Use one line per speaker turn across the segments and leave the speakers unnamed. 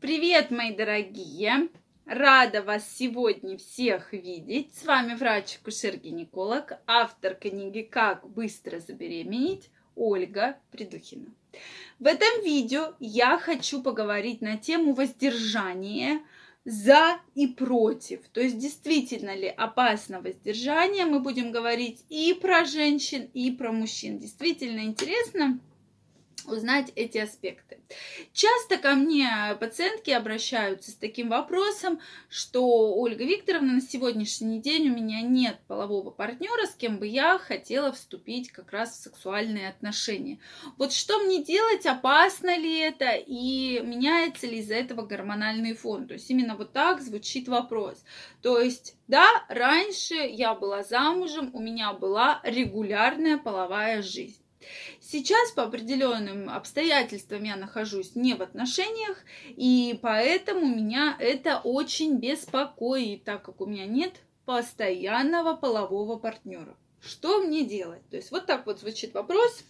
Привет, мои дорогие! Рада вас сегодня всех видеть. С вами врач-акушер-гинеколог, автор книги «Как быстро забеременеть» Ольга Придухина. В этом видео я хочу поговорить на тему воздержания за и против. То есть действительно ли опасно воздержание. Мы будем говорить и про женщин, и про мужчин. Действительно интересно узнать эти аспекты. Часто ко мне пациентки обращаются с таким вопросом, что Ольга Викторовна, на сегодняшний день у меня нет полового партнера, с кем бы я хотела вступить как раз в сексуальные отношения. Вот что мне делать, опасно ли это и меняется ли из-за этого гормональный фон? То есть именно вот так звучит вопрос. То есть, да, раньше я была замужем, у меня была регулярная половая жизнь. Сейчас по определенным обстоятельствам я нахожусь не в отношениях, и поэтому меня это очень беспокоит, так как у меня нет постоянного полового партнера. Что мне делать? То есть вот так вот звучит вопрос.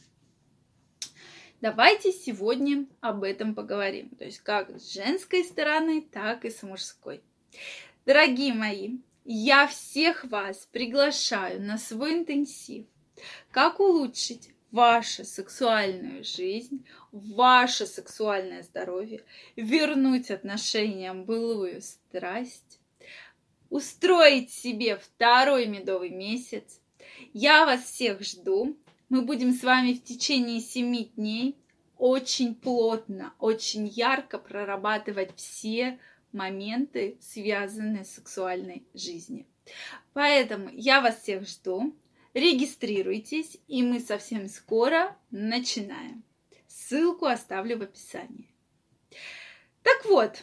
Давайте сегодня об этом поговорим. То есть как с женской стороны, так и с мужской. Дорогие мои, я всех вас приглашаю на свой интенсив. Как улучшить вашу сексуальную жизнь, ваше сексуальное здоровье, вернуть отношениям былую страсть, устроить себе второй медовый месяц. Я вас всех жду. Мы будем с вами в течение семи дней очень плотно, очень ярко прорабатывать все моменты, связанные с сексуальной жизнью. Поэтому я вас всех жду регистрируйтесь, и мы совсем скоро начинаем. Ссылку оставлю в описании. Так вот,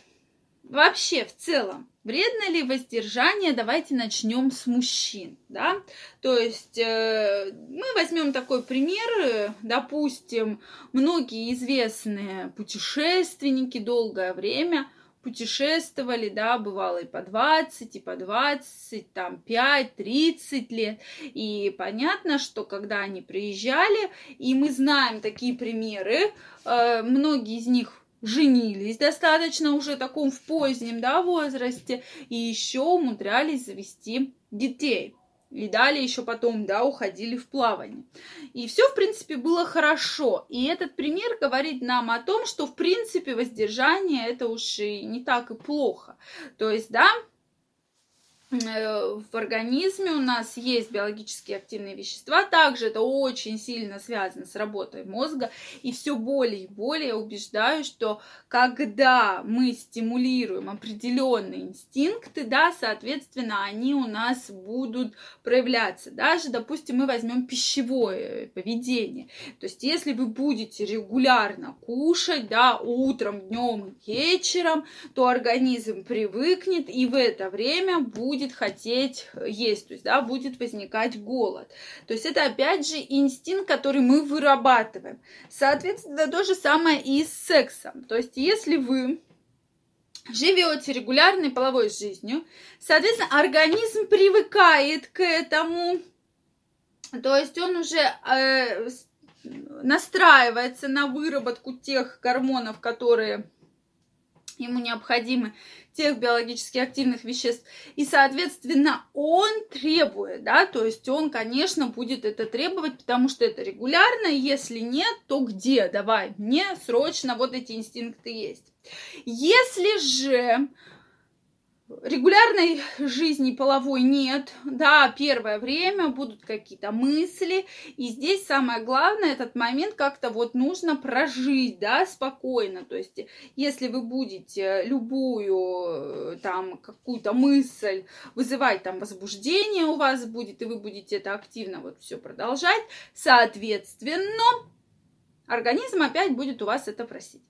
вообще в целом, вредно ли воздержание? Давайте начнем с мужчин, да? То есть э, мы возьмем такой пример, допустим, многие известные путешественники долгое время – путешествовали, да, бывало и по 20, и по 20, там 5, 30 лет. И понятно, что когда они приезжали, и мы знаем такие примеры, э, многие из них женились достаточно уже таком в позднем да, возрасте и еще умудрялись завести детей. И далее еще потом, да, уходили в плавание. И все, в принципе, было хорошо. И этот пример говорит нам о том, что, в принципе, воздержание это уж и не так и плохо. То есть, да, в организме у нас есть биологически активные вещества, также это очень сильно связано с работой мозга, и все более и более убеждаю, что когда мы стимулируем определенные инстинкты, да, соответственно, они у нас будут проявляться. Даже, допустим, мы возьмем пищевое поведение. То есть, если вы будете регулярно кушать, да, утром, днем, вечером, то организм привыкнет, и в это время будет будет хотеть есть, то есть, да, будет возникать голод. То есть это опять же инстинкт, который мы вырабатываем. Соответственно, то же самое и с сексом. То есть если вы живете регулярной половой жизнью, соответственно, организм привыкает к этому, то есть он уже э, настраивается на выработку тех гормонов, которые ему необходимы тех биологически активных веществ. И, соответственно, он требует, да, то есть он, конечно, будет это требовать, потому что это регулярно. Если нет, то где? Давай, мне срочно вот эти инстинкты есть. Если же регулярной жизни половой нет, да, первое время будут какие-то мысли, и здесь самое главное, этот момент как-то вот нужно прожить, да, спокойно, то есть если вы будете любую э, там какую-то мысль вызывать, там возбуждение у вас будет, и вы будете это активно вот все продолжать, соответственно, организм опять будет у вас это просить.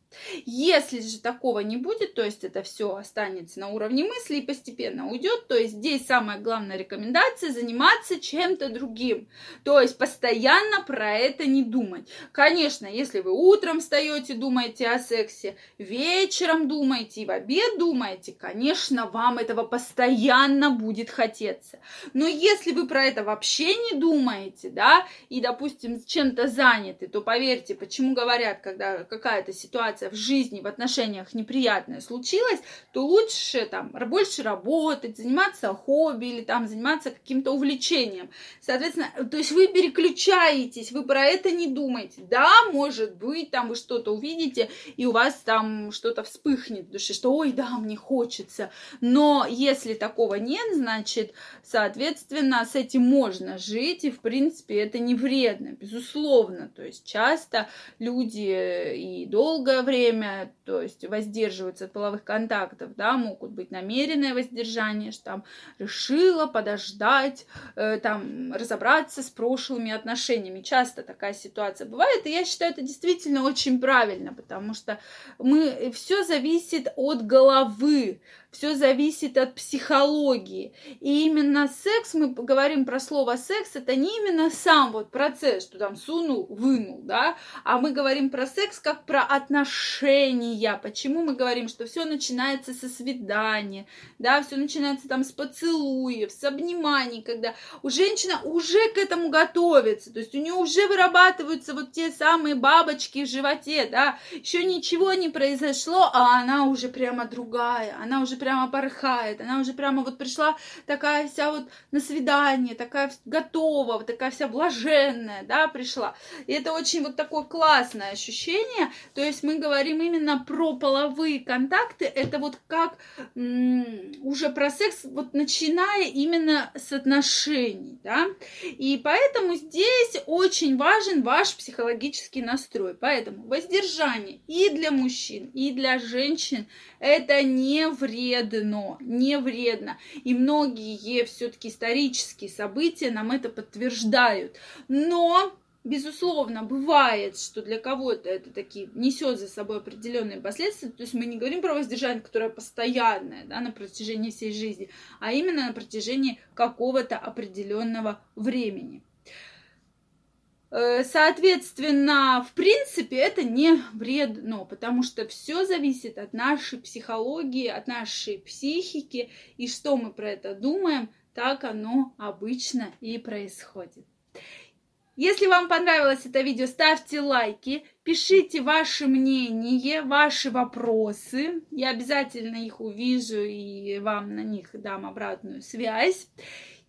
Если же такого не будет, то есть это все останется на уровне мысли и постепенно уйдет, то есть здесь самая главная рекомендация заниматься чем-то другим, то есть постоянно про это не думать. Конечно, если вы утром встаете, думаете о сексе, вечером думаете и в обед думаете, конечно, вам этого постоянно будет хотеться. Но если вы про это вообще не думаете, да, и, допустим, чем-то заняты, то поверьте, почему говорят, когда какая-то ситуация ситуация в жизни, в отношениях неприятная случилась, то лучше там больше работать, заниматься хобби или там заниматься каким-то увлечением. Соответственно, то есть вы переключаетесь, вы про это не думаете. Да, может быть, там вы что-то увидите, и у вас там что-то вспыхнет в душе, что ой, да, мне хочется. Но если такого нет, значит, соответственно, с этим можно жить, и в принципе это не вредно, безусловно. То есть часто люди и долгое время, то есть воздерживаются от половых контактов, да, могут быть намеренное воздержание, что там решила подождать, э, там разобраться с прошлыми отношениями. Часто такая ситуация бывает, и я считаю, это действительно очень правильно, потому что мы все зависит от головы все зависит от психологии. И именно секс, мы говорим про слово секс, это не именно сам вот процесс, что там сунул, вынул, да, а мы говорим про секс как про отношения. Почему мы говорим, что все начинается со свидания, да, все начинается там с поцелуев, с обниманий, когда у женщины уже к этому готовится, то есть у нее уже вырабатываются вот те самые бабочки в животе, да, еще ничего не произошло, а она уже прямо другая, она уже прямо порхает, она уже прямо вот пришла такая вся вот на свидание, такая готова, такая вся блаженная, да, пришла. И это очень вот такое классное ощущение, то есть мы говорим именно про половые контакты, это вот как м- уже про секс, вот начиная именно с отношений, да, и поэтому здесь очень важен ваш психологический настрой, поэтому воздержание и для мужчин, и для женщин это не вредно, не вредно. И многие все-таки исторические события нам это подтверждают. Но Безусловно, бывает, что для кого-то это такие несет за собой определенные последствия. То есть мы не говорим про воздержание, которое постоянное да, на протяжении всей жизни, а именно на протяжении какого-то определенного времени. Э, соответственно, в принципе, это не вредно, потому что все зависит от нашей психологии, от нашей психики, и что мы про это думаем, так оно обычно и происходит. Если вам понравилось это видео, ставьте лайки, пишите ваше мнение, ваши вопросы. Я обязательно их увижу и вам на них дам обратную связь.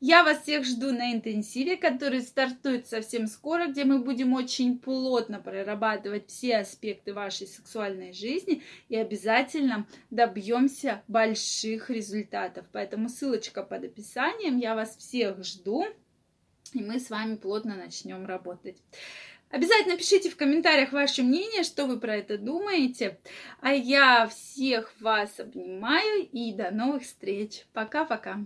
Я вас всех жду на интенсиве, который стартует совсем скоро, где мы будем очень плотно прорабатывать все аспекты вашей сексуальной жизни и обязательно добьемся больших результатов. Поэтому ссылочка под описанием. Я вас всех жду, и мы с вами плотно начнем работать. Обязательно пишите в комментариях ваше мнение, что вы про это думаете. А я всех вас обнимаю и до новых встреч. Пока-пока.